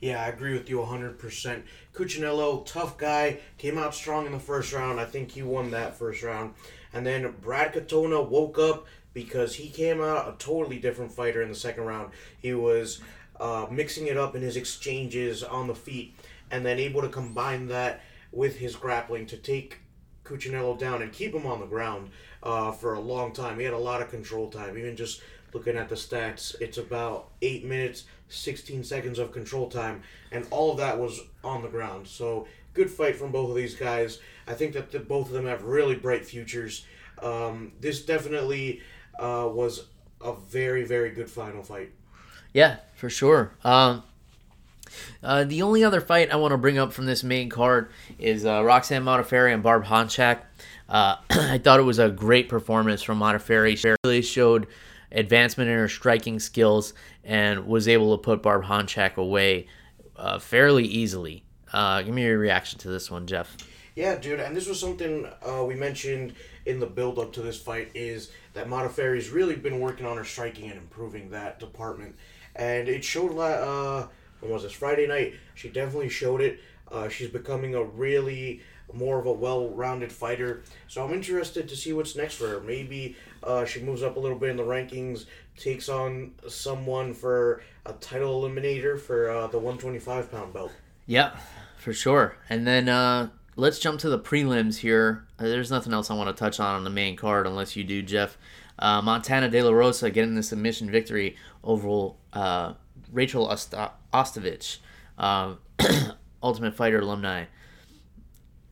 Yeah, I agree with you 100%. Cucciniello, tough guy, came out strong in the first round. I think he won that first round. And then Brad Katona woke up because he came out a totally different fighter in the second round. He was uh, mixing it up in his exchanges on the feet and then able to combine that with his grappling to take Cucciniello down and keep him on the ground uh, for a long time. He had a lot of control time. Even just looking at the stats, it's about eight minutes, 16 seconds of control time, and all of that was on the ground. So good fight from both of these guys. I think that the, both of them have really bright futures. Um, this definitely uh, was a very, very good final fight. Yeah, for sure. Um, uh, the only other fight I want to bring up from this main card is uh, Roxanne Modafferi and Barb Honchak. Uh, I thought it was a great performance from Modafferi. She really showed advancement in her striking skills and was able to put Barb Honchak away uh, fairly easily. Uh, give me your reaction to this one, Jeff. Yeah, dude, and this was something uh, we mentioned in the build up to this fight is that Modafferi's really been working on her striking and improving that department, and it showed. Uh, when was this Friday night? She definitely showed it. Uh, she's becoming a really more of a well-rounded fighter. So I'm interested to see what's next for her. Maybe uh, she moves up a little bit in the rankings, takes on someone for a title eliminator for uh, the 125 pound belt. Yeah, for sure. And then uh, let's jump to the prelims here. There's nothing else I want to touch on on the main card unless you do, Jeff. Uh, Montana De La Rosa getting the submission victory over uh, Rachel Osta- Ostovich, uh, Ultimate Fighter alumni.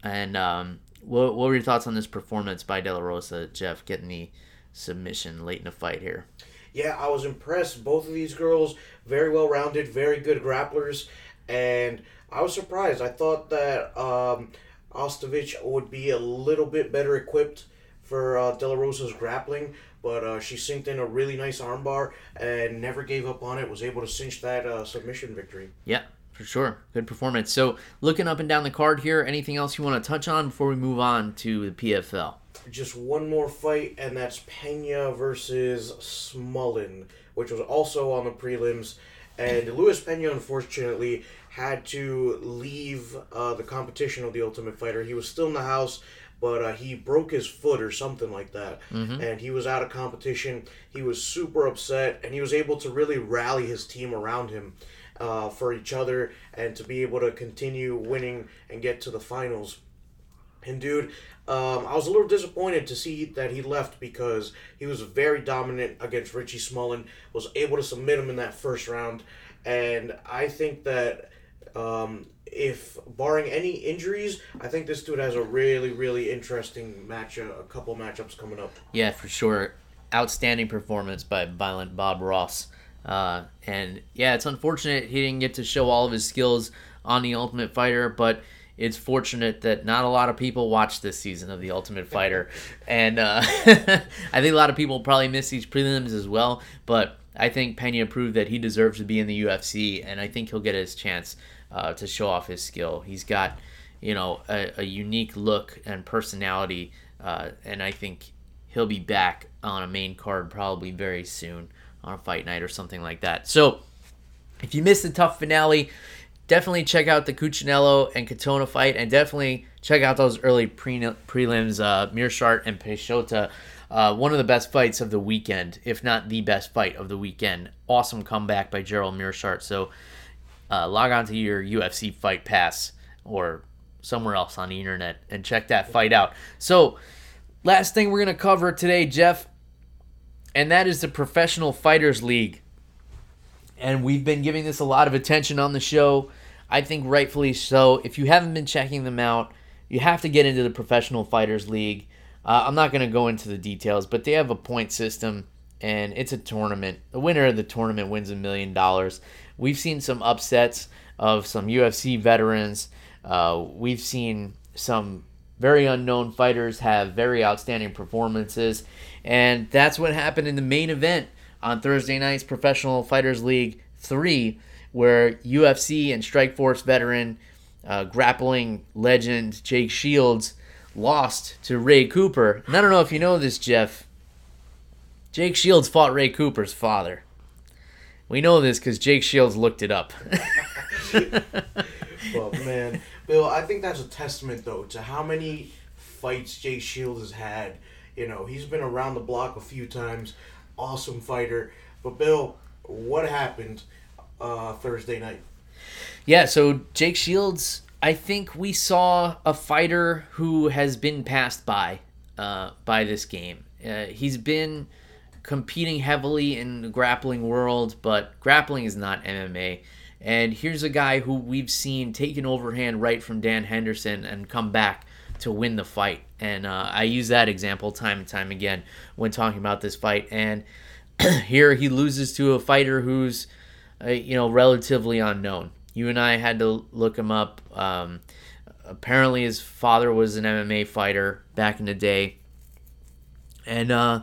And um, what, what were your thoughts on this performance by De La Rosa, Jeff, getting the submission late in the fight here? Yeah, I was impressed. Both of these girls, very well rounded, very good grapplers, and I was surprised. I thought that um, Ostovich would be a little bit better equipped for uh, De La Rosa's grappling, but uh, she synced in a really nice armbar and never gave up on it. Was able to cinch that uh, submission victory. Yeah, for sure. Good performance. So, looking up and down the card here, anything else you want to touch on before we move on to the PFL? Just one more fight, and that's Pena versus Smullen. which was also on the prelims. And Luis Pena, unfortunately, had to leave uh, the competition of the Ultimate Fighter. He was still in the house, but uh, he broke his foot or something like that. And he was out of competition. He was super upset, and he was able to really rally his team around him uh, for each other and to be able to continue winning and get to the finals. And dude, um, I was a little disappointed to see that he left because he was very dominant against Richie Smullen. Was able to submit him in that first round, and I think that um, if barring any injuries, I think this dude has a really really interesting match. A couple matchups coming up. Yeah, for sure. Outstanding performance by Violent Bob Ross. Uh, and yeah, it's unfortunate he didn't get to show all of his skills on The Ultimate Fighter, but it's fortunate that not a lot of people watched this season of The Ultimate Fighter. and uh, I think a lot of people probably missed these prelims as well, but I think Pena proved that he deserves to be in the UFC, and I think he'll get his chance uh, to show off his skill. He's got, you know, a, a unique look and personality, uh, and I think he'll be back on a main card probably very soon on fight night or something like that. So, if you missed the TUF finale, definitely check out the Cucciniello and Katona fight, and definitely check out those early pre- prelims, uh, Meerschaert and Piechota. Uh, one of the best fights of the weekend, if not the best fight of the weekend. Awesome comeback by Gerald Meerschaert. So uh, log on to your UFC Fight Pass or somewhere else on the internet and check that fight out. So, last thing we're going to cover today, Jeff, and that is the Professional Fighters League. And we've been giving this a lot of attention on the show. I think rightfully so. If you haven't been checking them out, you have to get into the Professional Fighters League. Uh, I'm not going to go into the details, but they have a point system and it's a tournament. The winner of the tournament wins a million dollars. We've seen some upsets of some UFC veterans. Uh, we've seen some very unknown fighters have very outstanding performances, and that's what happened in the main event on Thursday night's Professional Fighters League 3, where UFC and Strikeforce veteran, uh, grappling legend Jake Shields lost to Ray Cooper. And I don't know if you know this, Jeff. Jake Shields fought Ray Cooper's father. We know this because Jake Shields looked it up. well, man, Bill, I think that's a testament though to how many fights Jake Shields has had. You know, he's been around the block a few times. Awesome fighter. But Bill, what happened uh, Thursday night? Yeah, so Jake Shields, I think we saw a fighter who has been passed by uh, by this game. Uh, he's been competing heavily in the grappling world, but grappling is not MMA. And here's a guy who we've seen take an overhand right from Dan Henderson and come back to win the fight. And uh, I use that example time and time again when talking about this fight. And here he loses to a fighter who's, uh, you know, relatively unknown. You and I had to look him up. Um, apparently, his father was an MMA fighter back in the day. And, uh,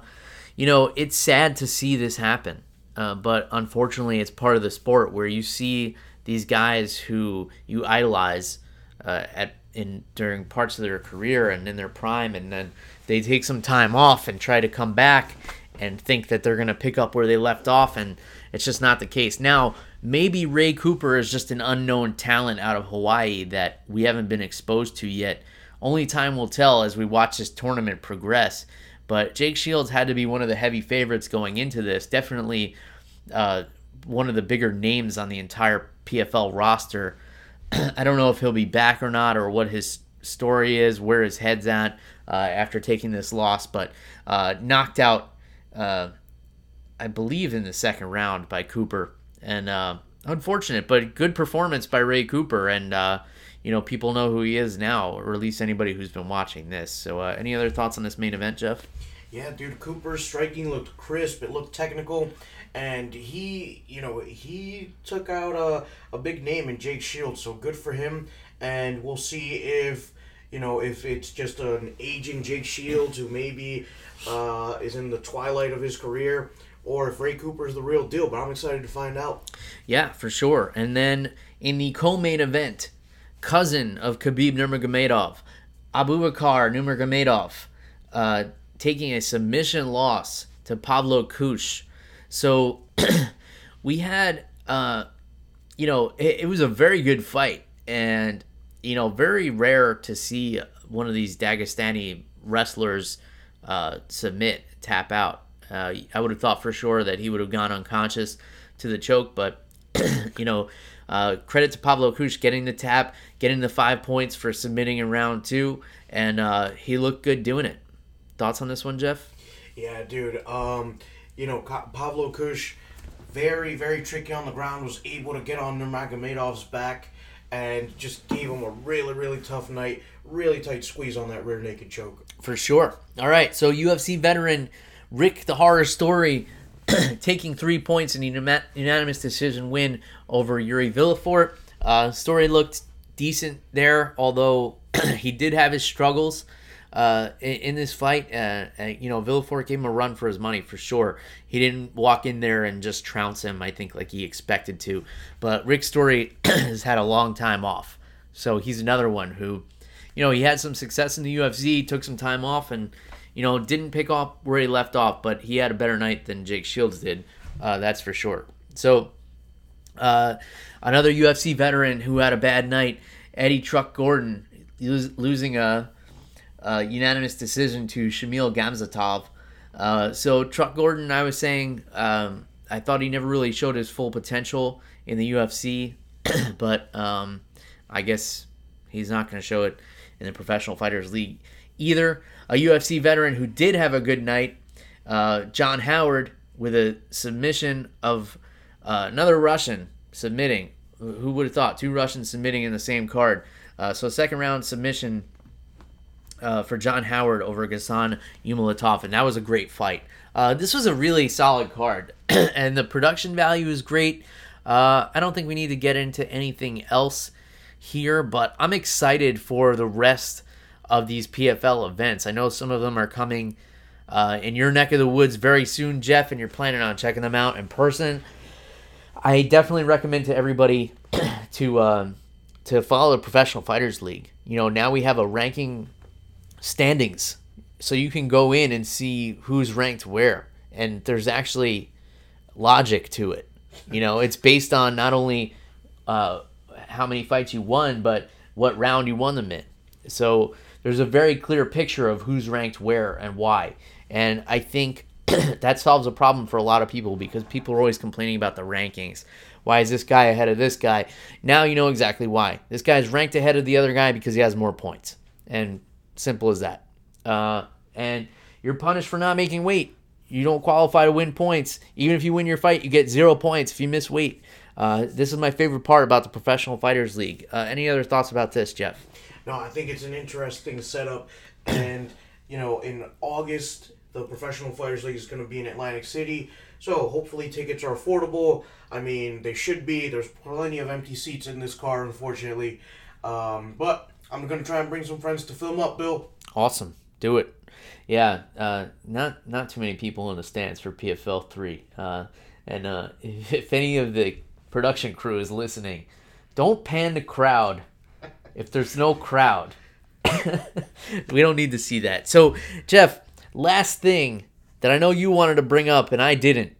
you know, it's sad to see this happen. Uh, but unfortunately, it's part of the sport where you see these guys who you idolize uh, at in during parts of their career and in their prime, and then they take some time off and try to come back and think that they're gonna pick up where they left off, and it's just not the case. Now, maybe Ray Cooper is just an unknown talent out of Hawaii that we haven't been exposed to yet. Only time will tell as we watch this tournament progress. But Jake Shields had to be one of the heavy favorites going into this. Definitely uh, one of the bigger names on the entire PFL roster. I don't know if he'll be back or not, or what his story is, where his head's at uh, after taking this loss, but uh, knocked out, uh, I believe, in the second round by Cooper. And uh, unfortunate, but good performance by Ray Cooper. And, uh, you know, people know who he is now, or at least anybody who's been watching this. So, uh, any other thoughts on this main event, Jeff? Yeah, dude, Cooper's striking looked crisp. It looked technical, and he, you know, he took out a, a big name in Jake Shields. So good for him. And we'll see if, you know, if it's just an aging Jake Shields who maybe uh, is in the twilight of his career, or if Ray Cooper is the real deal. But I'm excited to find out. Yeah, for sure. And then in the co-main event, cousin of Khabib Nurmagomedov, Abubakar Nurmagomedov, uh, taking a submission loss to Pavlo Kusch. So we had, uh, you know, it, it was a very good fight, and you know, very rare to see one of these Dagestani wrestlers uh, submit, tap out. Uh, I would have thought for sure that he would have gone unconscious to the choke, but you know, uh, credit to Pavlo Kusch getting the tap, getting the five points for submitting in round two, and uh, he looked good doing it. Thoughts on this one, Jeff? Yeah, dude. Um, you know, Pavlo Kusch, very, very tricky on the ground, was able to get on Nurmagomedov's back and just gave him a really, really tough night. Really tight squeeze on that rear naked choke. For sure. All right, so UFC veteran Rick the Horror Story taking three points in a unanimous decision win over Yuri Villefort. Uh, story looked decent there, although he did have his struggles uh, in, in, this fight. Uh, you know, Villefort gave him a run for his money for sure. He didn't walk in there and just trounce him, I think, like he expected to. But Rick Story has had a long time off. So he's another one who, you know, he had some success in the UFC, took some time off, and, you know, didn't pick up where he left off, but he had a better night than Jake Shields did. Uh, that's for sure. So, uh, another UFC veteran who had a bad night, Eddie Truck Gordon, losing a uh, unanimous decision to Shamil Gamzatov. Uh, so Truck Gordon, I was saying, um, I thought he never really showed his full potential in the UFC, but um, I guess he's not going to show it in the Professional Fighters League either. A UFC veteran who did have a good night, uh, John Howard, with a submission of uh, another Russian submitting. Who would have thought two Russians submitting in the same card? Uh, so second round submission uh, for John Howard over Ghassan Umalatov, and that was a great fight. Uh, this was a really solid card, and the production value is great. Uh, I don't think we need to get into anything else here, but I'm excited for the rest of these PFL events. I know some of them are coming uh, in your neck of the woods very soon, Jeff, and you're planning on checking them out in person. I definitely recommend to everybody to um, to follow the Professional Fighters League. You know, now we have a ranking standings. So you can go in and see who's ranked where. And there's actually logic to it. You know, it's based on not only uh, how many fights you won, but what round you won them in. So there's a very clear picture of who's ranked where and why. And I think that solves a problem for a lot of people because people are always complaining about the rankings. Why is this guy ahead of this guy? Now you know exactly why. This guy's ranked ahead of the other guy because he has more points. And Simple as that. Uh, and you're punished for not making weight. You don't qualify to win points. Even if you win your fight, you get zero points if you miss weight. Uh, this is my favorite part about the Professional Fighters League. Uh, any other thoughts about this, Jeff? No, I think it's an interesting setup. And, you know, in August, the Professional Fighters League is going to be in Atlantic City. So hopefully tickets are affordable. I mean, they should be. There's plenty of empty seats in this car, unfortunately. Um, but I'm gonna try and bring some friends to film up, Bill. Awesome, do it. Yeah, uh, not not too many people in the stands for PFL three. Uh, and uh, if any of the production crew is listening, don't pan the crowd if there's no crowd. we don't need to see that. So, Jeff, last thing that I know you wanted to bring up and I didn't.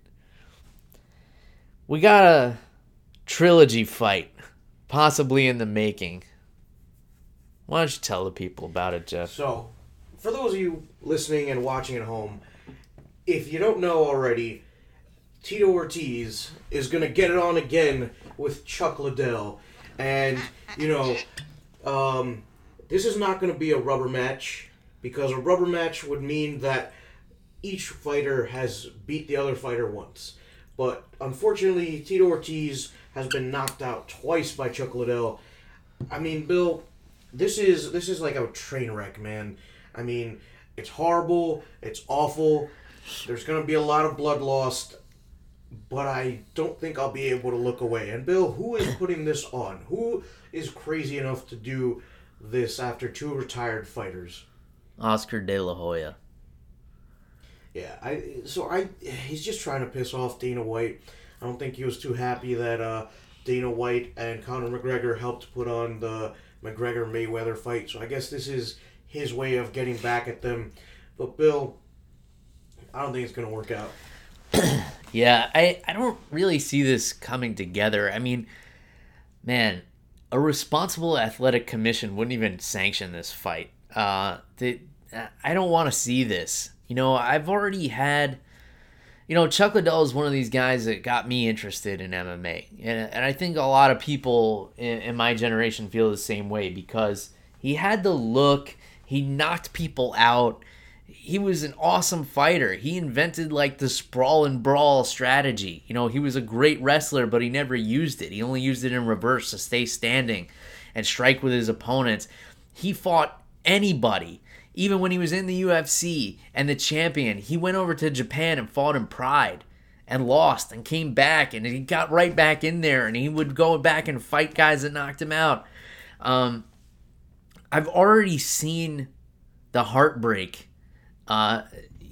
We got a trilogy fight, possibly in the making. Why don't you tell the people about it, Jeff? So, for those of you listening and watching at home, if you don't know already, Tito Ortiz is going to get it on again with Chuck Liddell. And, you know, um, this is not going to be a rubber match because a rubber match would mean that each fighter has beat the other fighter once. But unfortunately, Tito Ortiz has been knocked out twice by Chuck Liddell. I mean, Bill, this is this is like a train wreck, man. I mean, it's horrible. It's awful. There's gonna be a lot of blood lost, but I don't think I'll be able to look away. And Bill, who is putting this on? Who is crazy enough to do this after two retired fighters? Oscar De La Hoya. Yeah, I so I he's just trying to piss off Dana White. I don't think he was too happy that uh, Dana White and Conor McGregor helped put on the McGregor Mayweather fight. So I guess this is his way of getting back at them. But Bill, I don't think it's going to work out. Yeah, I, I don't really see this coming together. I mean, man, a responsible athletic commission wouldn't even sanction this fight. Uh, the, I don't want to see this. You know, I've already had, you know, Chuck Liddell is one of these guys that got me interested in MMA. And, and I think a lot of people in, in my generation feel the same way because he had the look, he knocked people out he was an awesome fighter. He invented like the sprawl and brawl strategy. You know, he was a great wrestler, but he never used it. He only used it in reverse to stay standing and strike with his opponents. He fought anybody. Even when he was in the UFC and the champion, he went over to Japan and fought in Pride and lost and came back and he got right back in there and he would go back and fight guys that knocked him out. Um, I've already seen the heartbreak uh,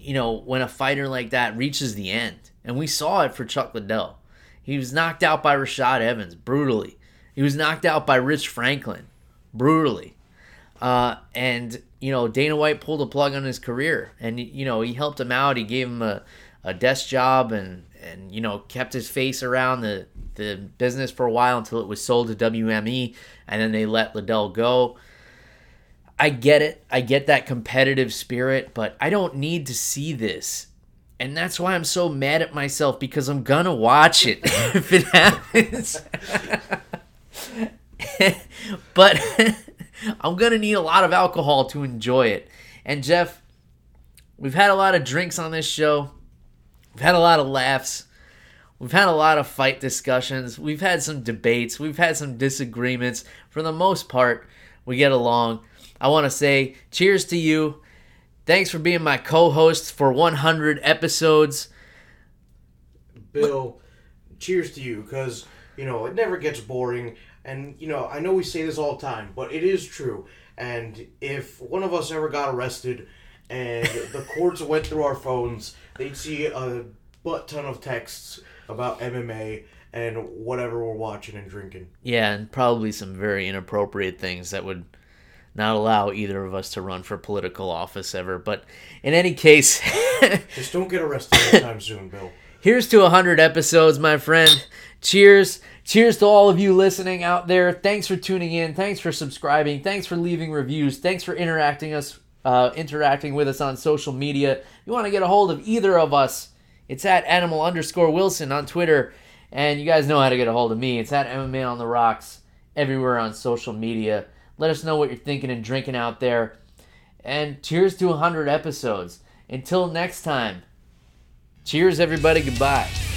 you know, when a fighter like that reaches the end. And we saw it for Chuck Liddell. He was knocked out by Rashad Evans brutally. He was knocked out by Rich Franklin brutally. Uh, and, you know, Dana White pulled a plug on his career. And, you know, he helped him out. He gave him a, a desk job and, and, you know, kept his face around the, the business for a while until it was sold to WME. And then they let Liddell go. I get it. I get that competitive spirit, but I don't need to see this. And that's why I'm so mad at myself because I'm gonna watch it if it happens. but I'm gonna need a lot of alcohol to enjoy it. And Jeff, we've had a lot of drinks on this show. We've had a lot of laughs. We've had a lot of fight discussions. We've had some debates. We've had some disagreements. For the most part, we get along. I want to say cheers to you. Thanks for being my co host for 100 episodes. Bill, cheers to you because, you know, it never gets boring. And, you know, I know we say this all the time, but it is true. And if one of us ever got arrested and the courts went through our phones, they'd see a butt ton of texts about MMA and whatever we're watching and drinking. Yeah, and probably some very inappropriate things that would not allow either of us to run for political office ever. But in any case, just don't get arrested anytime soon, Bill. Here's to 100 episodes, my friend. Cheers. Cheers to all of you listening out there. Thanks for tuning in. Thanks for subscribing. Thanks for leaving reviews. Thanks for interacting us uh, interacting with us on social media. If you want to get a hold of either of us, it's at animal underscore Wilson on Twitter. And you guys know how to get a hold of me. It's at MMA on the Rocks everywhere on social media. Let us know what you're thinking and drinking out there. And cheers to 100 episodes. Until next time, cheers, everybody. Goodbye.